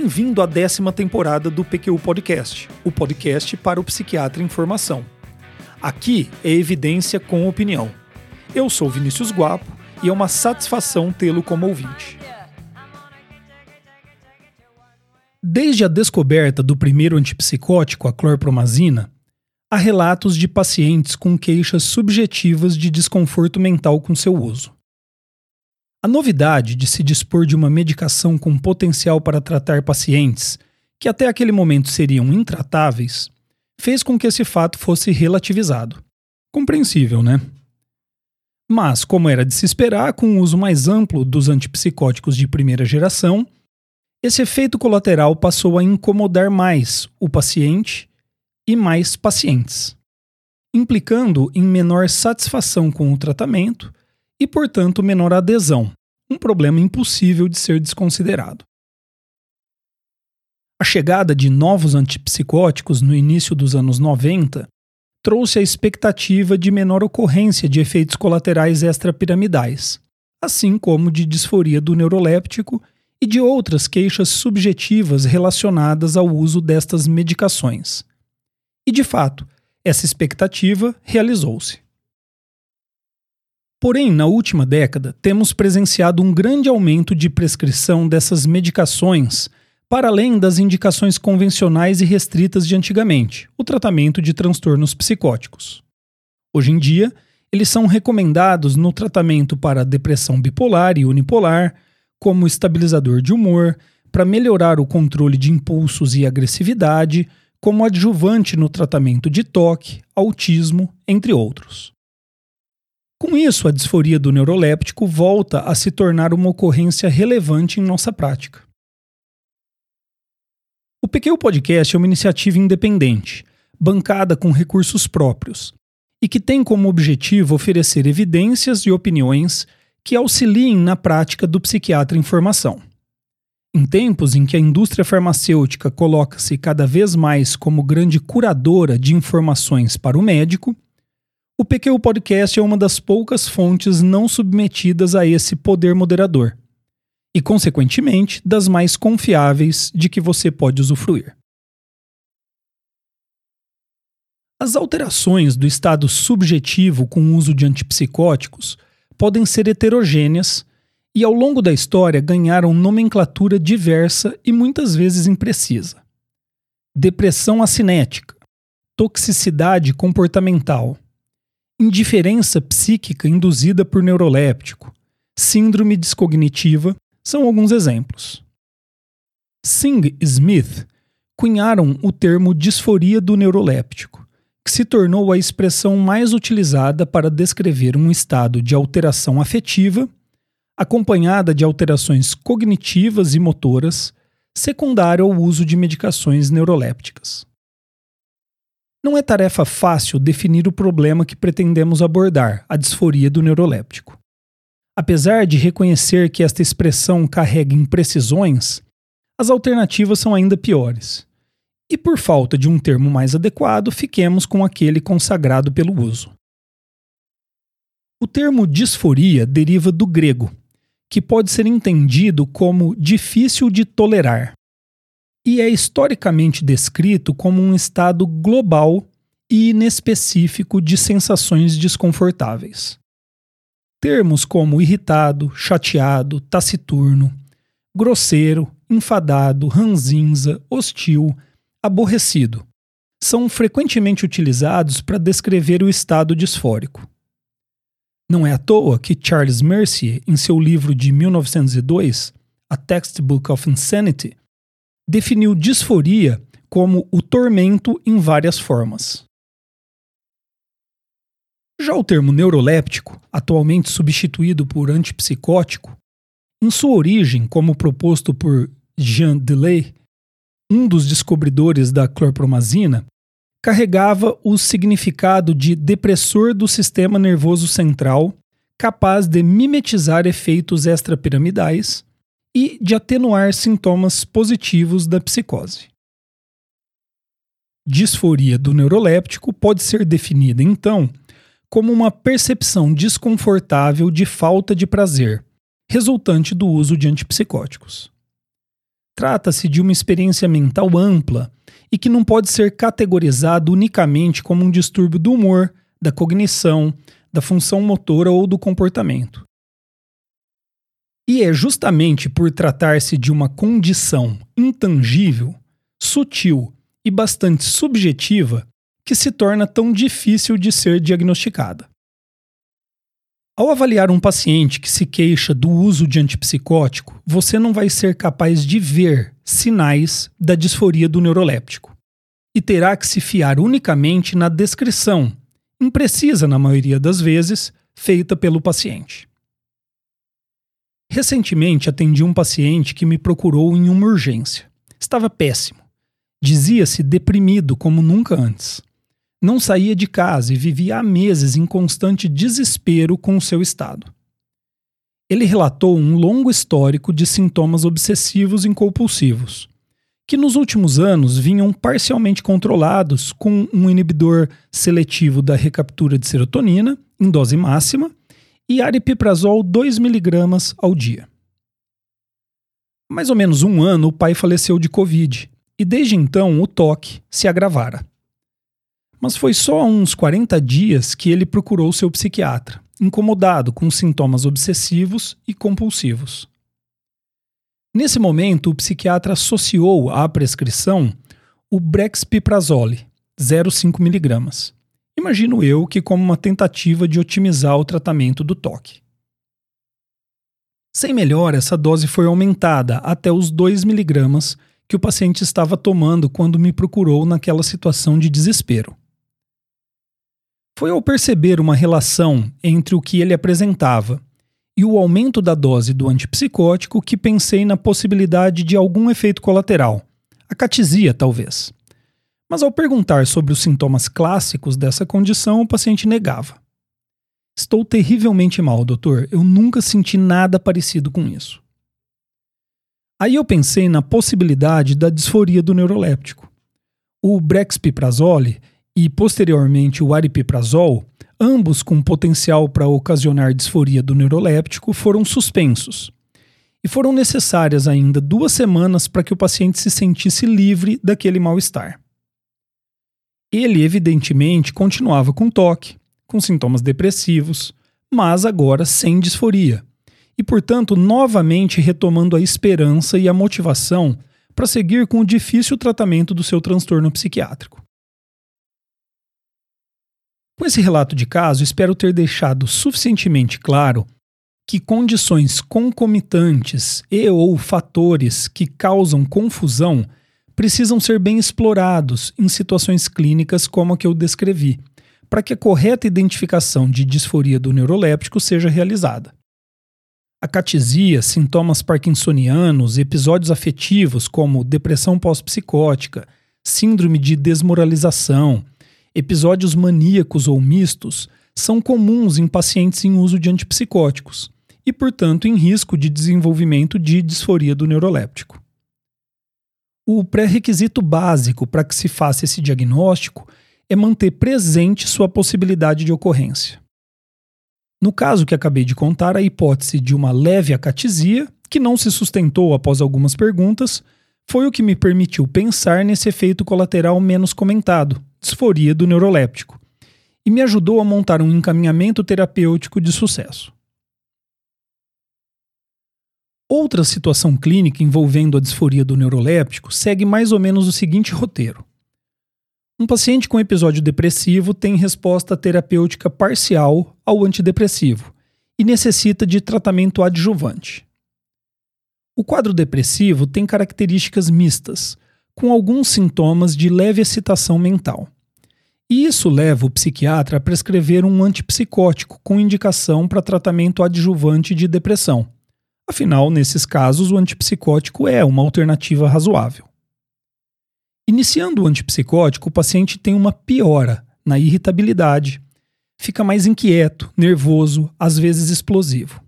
Bem-vindo à décima temporada do PQU Podcast, o podcast para o psiquiatra em formação. Aqui é evidência com opinião. Eu sou Vinícius Guapo e é uma satisfação tê-lo como ouvinte. Desde a descoberta do primeiro antipsicótico, a clorpromazina, há relatos de pacientes com queixas subjetivas de desconforto mental com seu uso. A novidade de se dispor de uma medicação com potencial para tratar pacientes que até aquele momento seriam intratáveis fez com que esse fato fosse relativizado. Compreensível, né? Mas, como era de se esperar, com o uso mais amplo dos antipsicóticos de primeira geração, esse efeito colateral passou a incomodar mais o paciente e mais pacientes, implicando em menor satisfação com o tratamento e, portanto, menor adesão, um problema impossível de ser desconsiderado. A chegada de novos antipsicóticos no início dos anos 90 trouxe a expectativa de menor ocorrência de efeitos colaterais extrapiramidais, assim como de disforia do neuroléptico e de outras queixas subjetivas relacionadas ao uso destas medicações. E, de fato, essa expectativa realizou-se. Porém, na última década, temos presenciado um grande aumento de prescrição dessas medicações, para além das indicações convencionais e restritas de antigamente, o tratamento de transtornos psicóticos. Hoje em dia, eles são recomendados no tratamento para depressão bipolar e unipolar, como estabilizador de humor, para melhorar o controle de impulsos e agressividade, como adjuvante no tratamento de toque, autismo, entre outros. Com isso, a disforia do neuroléptico volta a se tornar uma ocorrência relevante em nossa prática. O PQ Podcast é uma iniciativa independente, bancada com recursos próprios, e que tem como objetivo oferecer evidências e opiniões que auxiliem na prática do psiquiatra em formação. Em tempos em que a indústria farmacêutica coloca-se cada vez mais como grande curadora de informações para o médico, o PQ Podcast é uma das poucas fontes não submetidas a esse poder moderador e, consequentemente, das mais confiáveis de que você pode usufruir. As alterações do estado subjetivo com o uso de antipsicóticos podem ser heterogêneas e, ao longo da história, ganharam nomenclatura diversa e muitas vezes imprecisa. Depressão acinética, toxicidade comportamental, indiferença psíquica induzida por neuroléptico, síndrome descognitiva são alguns exemplos. Singh e Smith cunharam o termo disforia do neuroléptico, que se tornou a expressão mais utilizada para descrever um estado de alteração afetiva, acompanhada de alterações cognitivas e motoras, secundário ao uso de medicações neurolépticas. Não é tarefa fácil definir o problema que pretendemos abordar, a disforia do neuroléptico. Apesar de reconhecer que esta expressão carrega imprecisões, as alternativas são ainda piores. E por falta de um termo mais adequado, fiquemos com aquele consagrado pelo uso. O termo disforia deriva do grego, que pode ser entendido como difícil de tolerar, e é historicamente descrito como um estado global e inespecífico de sensações desconfortáveis. Termos como irritado, chateado, taciturno, grosseiro, enfadado, ranzinza, hostil, aborrecido são frequentemente utilizados para descrever o estado disfórico. Não é à toa que Charles Mercier, em seu livro de 1902, A Textbook of Insanity, definiu disforia como o tormento em várias formas. Já o termo neuroléptico, atualmente substituído por antipsicótico, em sua origem, como proposto por Jean Delay, um dos descobridores da clorpromazina, carregava o significado de depressor do sistema nervoso central, capaz de mimetizar efeitos extrapiramidais e de atenuar sintomas positivos da psicose. Disforia do neuroléptico pode ser definida, então, como uma percepção desconfortável de falta de prazer, resultante do uso de antipsicóticos. Trata-se de uma experiência mental ampla e que não pode ser categorizado unicamente como um distúrbio do humor, da cognição, da função motora ou do comportamento. E é justamente por tratar-se de uma condição intangível, sutil e bastante subjetiva que se torna tão difícil de ser diagnosticada. Ao avaliar um paciente que se queixa do uso de antipsicótico, você não vai ser capaz de ver sinais da disforia do neuroléptico e terá que se fiar unicamente na descrição, imprecisa na maioria das vezes, feita pelo paciente. Recentemente atendi um paciente que me procurou em uma urgência. Estava péssimo. Dizia-se deprimido como nunca antes. Não saía de casa e vivia há meses em constante desespero com o seu estado. Ele relatou um longo histórico de sintomas obsessivos e compulsivos, que nos últimos anos vinham parcialmente controlados com um inibidor seletivo da recaptura de serotonina em dose máxima e aripiprazol 2mg ao dia. Mais ou menos um ano, o pai faleceu de Covid e desde então o toque se agravara. Mas foi só há uns 40 dias que ele procurou seu psiquiatra, incomodado com sintomas obsessivos e compulsivos. Nesse momento, o psiquiatra associou à prescrição o Brexpiprazole, 0,5mg. Imagino eu que como uma tentativa de otimizar o tratamento do toque. Sem melhor, essa dose foi aumentada até os 2mg que o paciente estava tomando quando me procurou naquela situação de desespero. Foi ao perceber uma relação entre o que ele apresentava e o aumento da dose do antipsicótico que pensei na possibilidade de algum efeito colateral, a catisia talvez. Mas ao perguntar sobre os sintomas clássicos dessa condição, o paciente negava. Estou terrivelmente mal, doutor. Eu nunca senti nada parecido com isso. Aí eu pensei na possibilidade da disforia do neuroléptico. O brexpiprazole e posteriormente o aripiprazol, ambos com potencial para ocasionar disforia do neuroléptico, foram suspensos. E foram necessárias ainda duas semanas para que o paciente se sentisse livre daquele mal-estar. Ele, evidentemente, continuava com toque, com sintomas depressivos, mas agora sem disforia, e, portanto, novamente retomando a esperança e a motivação para seguir com o difícil tratamento do seu transtorno psiquiátrico. Com esse relato de caso, espero ter deixado suficientemente claro que condições concomitantes e ou fatores que causam confusão precisam ser bem explorados em situações clínicas como a que eu descrevi, para que a correta identificação de disforia do neuroléptico seja realizada. A catisia, sintomas parkinsonianos, episódios afetivos como depressão pós-psicótica, síndrome de desmoralização, Episódios maníacos ou mistos são comuns em pacientes em uso de antipsicóticos e, portanto, em risco de desenvolvimento de disforia do neuroléptico. O pré-requisito básico para que se faça esse diagnóstico é manter presente sua possibilidade de ocorrência. No caso que acabei de contar, a hipótese de uma leve acatisia, que não se sustentou após algumas perguntas, foi o que me permitiu pensar nesse efeito colateral menos comentado, disforia do neuroléptico, e me ajudou a montar um encaminhamento terapêutico de sucesso. Outra situação clínica envolvendo a disforia do neuroléptico segue mais ou menos o seguinte roteiro. Um paciente com episódio depressivo tem resposta terapêutica parcial ao antidepressivo e necessita de tratamento adjuvante. O quadro depressivo tem características mistas, com alguns sintomas de leve excitação mental. E isso leva o psiquiatra a prescrever um antipsicótico com indicação para tratamento adjuvante de depressão. Afinal, nesses casos, o antipsicótico é uma alternativa razoável. Iniciando o antipsicótico, o paciente tem uma piora na irritabilidade, fica mais inquieto, nervoso, às vezes explosivo.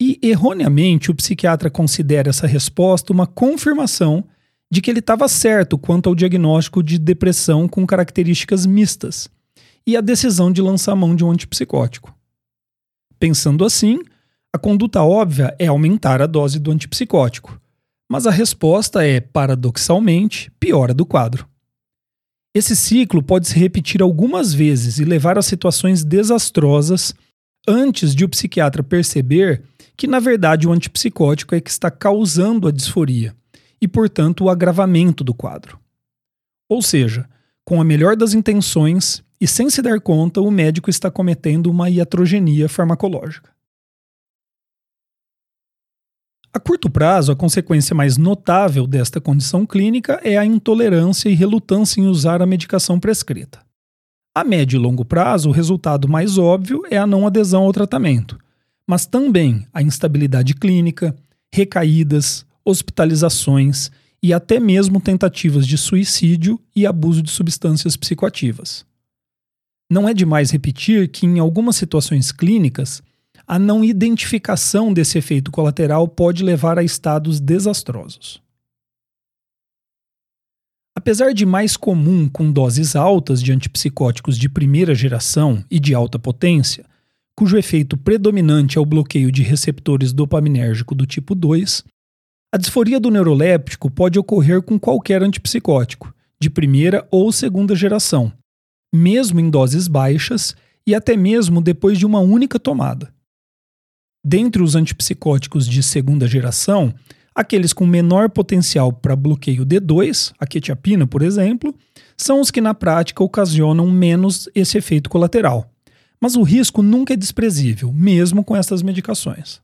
E, erroneamente, o psiquiatra considera essa resposta uma confirmação de que ele estava certo quanto ao diagnóstico de depressão com características mistas e a decisão de lançar mão de um antipsicótico. Pensando assim, a conduta óbvia é aumentar a dose do antipsicótico, Mas a resposta é, paradoxalmente, piora do quadro. Esse ciclo pode se repetir algumas vezes e levar a situações desastrosas antes de o psiquiatra perceber que, na verdade, o antipsicótico é que está causando a disforia e, portanto, o agravamento do quadro. Ou seja, com a melhor das intenções e sem se dar conta, o médico está cometendo uma iatrogenia farmacológica. A curto prazo, a consequência mais notável desta condição clínica é a intolerância e relutância em usar a medicação prescrita. A médio e longo prazo, o resultado mais óbvio é a não adesão ao tratamento, mas também a instabilidade clínica, recaídas, hospitalizações e até mesmo tentativas de suicídio e abuso de substâncias psicoativas. Não é demais repetir que, em algumas situações clínicas, a não identificação desse efeito colateral pode levar a estados desastrosos. Apesar de mais comum com doses altas de antipsicóticos de primeira geração e de alta potência, cujo efeito predominante é o bloqueio de receptores dopaminérgico do tipo 2, a disforia do neuroléptico pode ocorrer com qualquer antipsicótico, de primeira ou segunda geração, mesmo em doses baixas e até mesmo depois de uma única tomada. Dentre os antipsicóticos de segunda geração, aqueles com menor potencial para bloqueio D2, a quetiapina, por exemplo, são os que na prática ocasionam menos esse efeito colateral. Mas o risco nunca é desprezível, mesmo com essas medicações.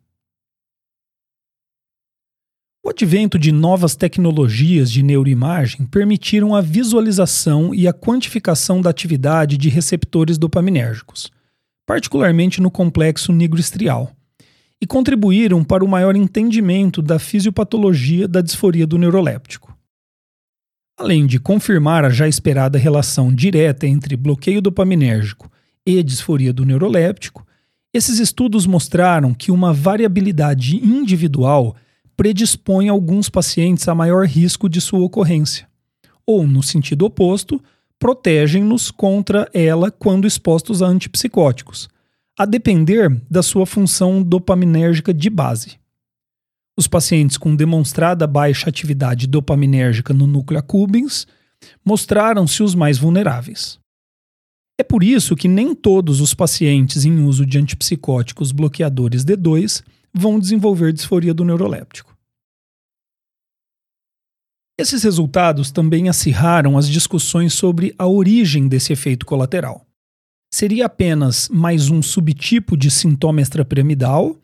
O advento de novas tecnologias de neuroimagem permitiram a visualização e a quantificação da atividade de receptores dopaminérgicos, particularmente no complexo nigrostrial e contribuíram para o maior entendimento da fisiopatologia da disforia do neuroléptico. Além de confirmar a já esperada relação direta entre bloqueio dopaminérgico e disforia do neuroléptico, esses estudos mostraram que uma variabilidade individual predispõe alguns pacientes a maior risco de sua ocorrência, ou, no sentido oposto, protegem-nos contra ela quando expostos a antipsicóticos, a depender da sua função dopaminérgica de base. Os pacientes com demonstrada baixa atividade dopaminérgica no núcleo accumbens mostraram-se os mais vulneráveis. É por isso que nem todos os pacientes em uso de antipsicóticos bloqueadores D2 vão desenvolver disforia do neuroléptico. Esses resultados também acirraram as discussões sobre a origem desse efeito colateral seria apenas mais um subtipo de sintoma extrapiramidal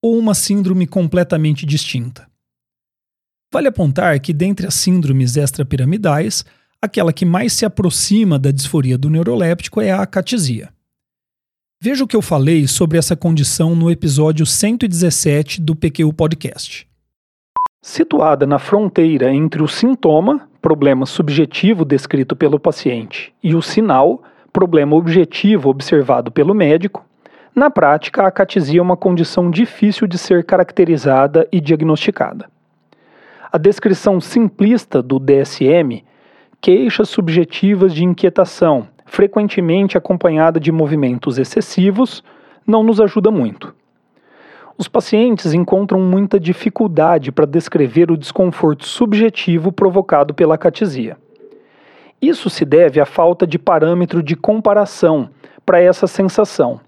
ou uma síndrome completamente distinta? Vale apontar que, dentre as síndromes extrapiramidais, aquela que mais se aproxima da disforia do neuroléptico é a acatesia. Veja o que eu falei sobre essa condição no episódio 117 do PQ Podcast. Situada na fronteira entre o sintoma, problema subjetivo descrito pelo paciente, e o sinal, problema objetivo observado pelo médico, na prática a acatesia é uma condição difícil de ser caracterizada e diagnosticada. A descrição simplista do DSM, queixas subjetivas de inquietação, frequentemente acompanhada de movimentos excessivos, não nos ajuda muito. Os pacientes encontram muita dificuldade para descrever o desconforto subjetivo provocado pela acatesia. Isso se deve à falta de parâmetro de comparação para essa sensação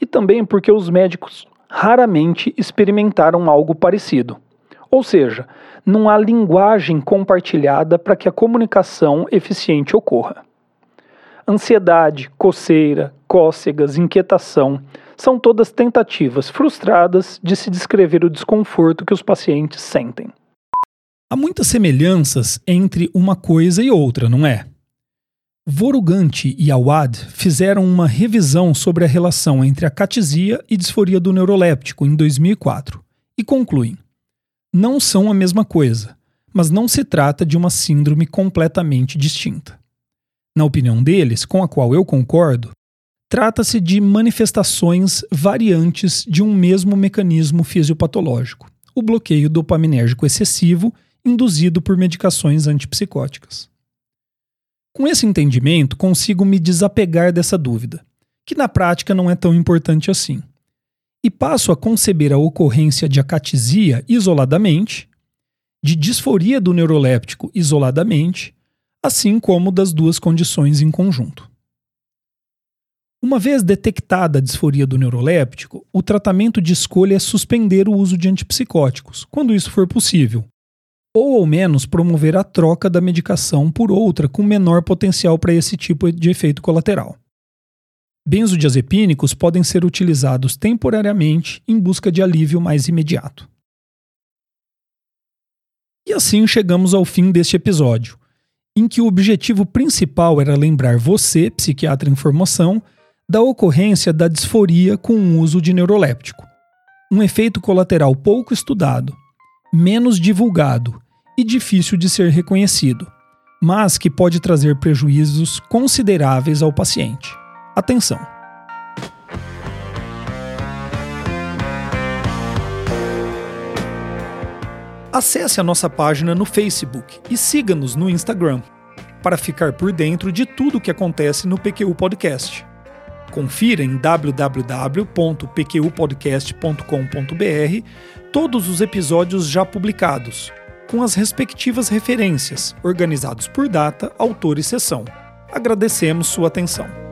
e também porque os médicos raramente experimentaram algo parecido. Ou seja, não há linguagem compartilhada para que a comunicação eficiente ocorra. Ansiedade, coceira, cócegas, inquietação são todas tentativas frustradas de se descrever o desconforto que os pacientes sentem. Há muitas semelhanças entre uma coisa e outra, não é? Voruganti e Awad fizeram uma revisão sobre a relação entre a catesia e disforia do neuroléptico em 2004 e concluem: não são a mesma coisa, mas não se trata de uma síndrome completamente distinta. Na opinião deles, com a qual eu concordo, trata-se de manifestações variantes de um mesmo mecanismo fisiopatológico, o bloqueio dopaminérgico excessivo induzido por medicações antipsicóticas. Com esse entendimento, consigo me desapegar dessa dúvida, que na prática não é tão importante assim, e passo a conceber a ocorrência de acatesia isoladamente, de disforia do neuroléptico isoladamente, assim como das duas condições em conjunto. Uma vez detectada a disforia do neuroléptico, o tratamento de escolha é suspender o uso de antipsicóticos, quando isso for possível, ou ao menos promover a troca da medicação por outra com menor potencial para esse tipo de efeito colateral. Benzodiazepínicos podem ser utilizados temporariamente em busca de alívio mais imediato. E assim chegamos ao fim deste episódio, em que o objetivo principal era lembrar você, psiquiatra em formação, da ocorrência da disforia com o uso de neuroléptico. Um efeito colateral pouco estudado, menos divulgado e difícil de ser reconhecido, mas que pode trazer prejuízos consideráveis ao paciente. Atenção! Acesse a nossa página no Facebook e siga-nos no Instagram para ficar por dentro de tudo o que acontece no PQU Podcast. Confira em www.pqpodcast.com.br todos os episódios já publicados, com as respectivas referências, organizados por data, autor e sessão. Agradecemos sua atenção.